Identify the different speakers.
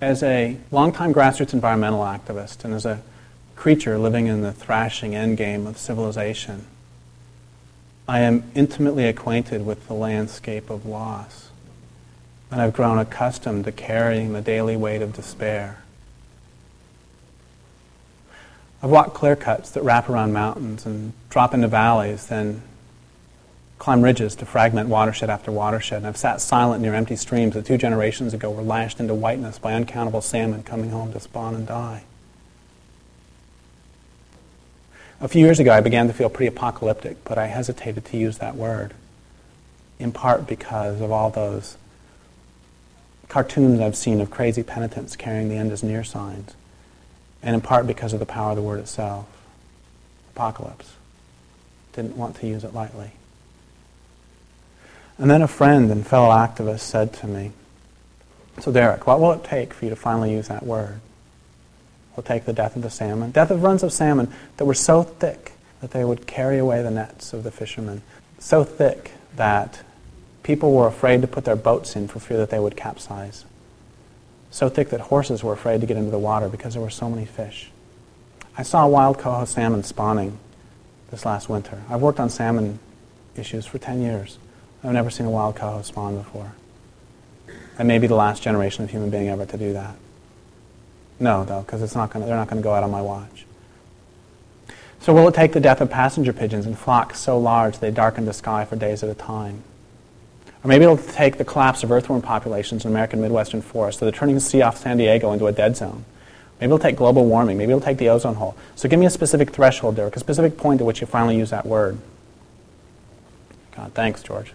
Speaker 1: As a longtime grassroots environmental activist and as a creature living in the thrashing endgame of civilization, I am intimately acquainted with the landscape of loss. And I've grown accustomed to carrying the daily weight of despair. I've walked clear cuts that wrap around mountains and drop into valleys, then climb ridges to fragment watershed after watershed. And I've sat silent near empty streams that two generations ago were lashed into whiteness by uncountable salmon coming home to spawn and die. A few years ago, I began to feel pretty apocalyptic, but I hesitated to use that word, in part because of all those cartoons I've seen of crazy penitents carrying the end is near signs, and in part because of the power of the word itself. Apocalypse. Didn't want to use it lightly. And then a friend and fellow activist said to me, So, Derek, what will it take for you to finally use that word? Will take the death of the salmon? Death of runs of salmon that were so thick that they would carry away the nets of the fishermen. So thick that People were afraid to put their boats in for fear that they would capsize. So thick that horses were afraid to get into the water because there were so many fish. I saw wild coho salmon spawning this last winter. I've worked on salmon issues for 10 years. I've never seen a wild coho spawn before. I may be the last generation of human being ever to do that. No, though, because it's not gonna, they're not going to go out on my watch. So will it take the death of passenger pigeons in flocks so large they darken the sky for days at a time? Or maybe it'll take the collapse of earthworm populations in American Midwestern forests, so they're turning the sea off San Diego into a dead zone. Maybe it'll take global warming. Maybe it'll take the ozone hole. So give me a specific threshold, Derek, a specific point at which you finally use that word. God, thanks, George.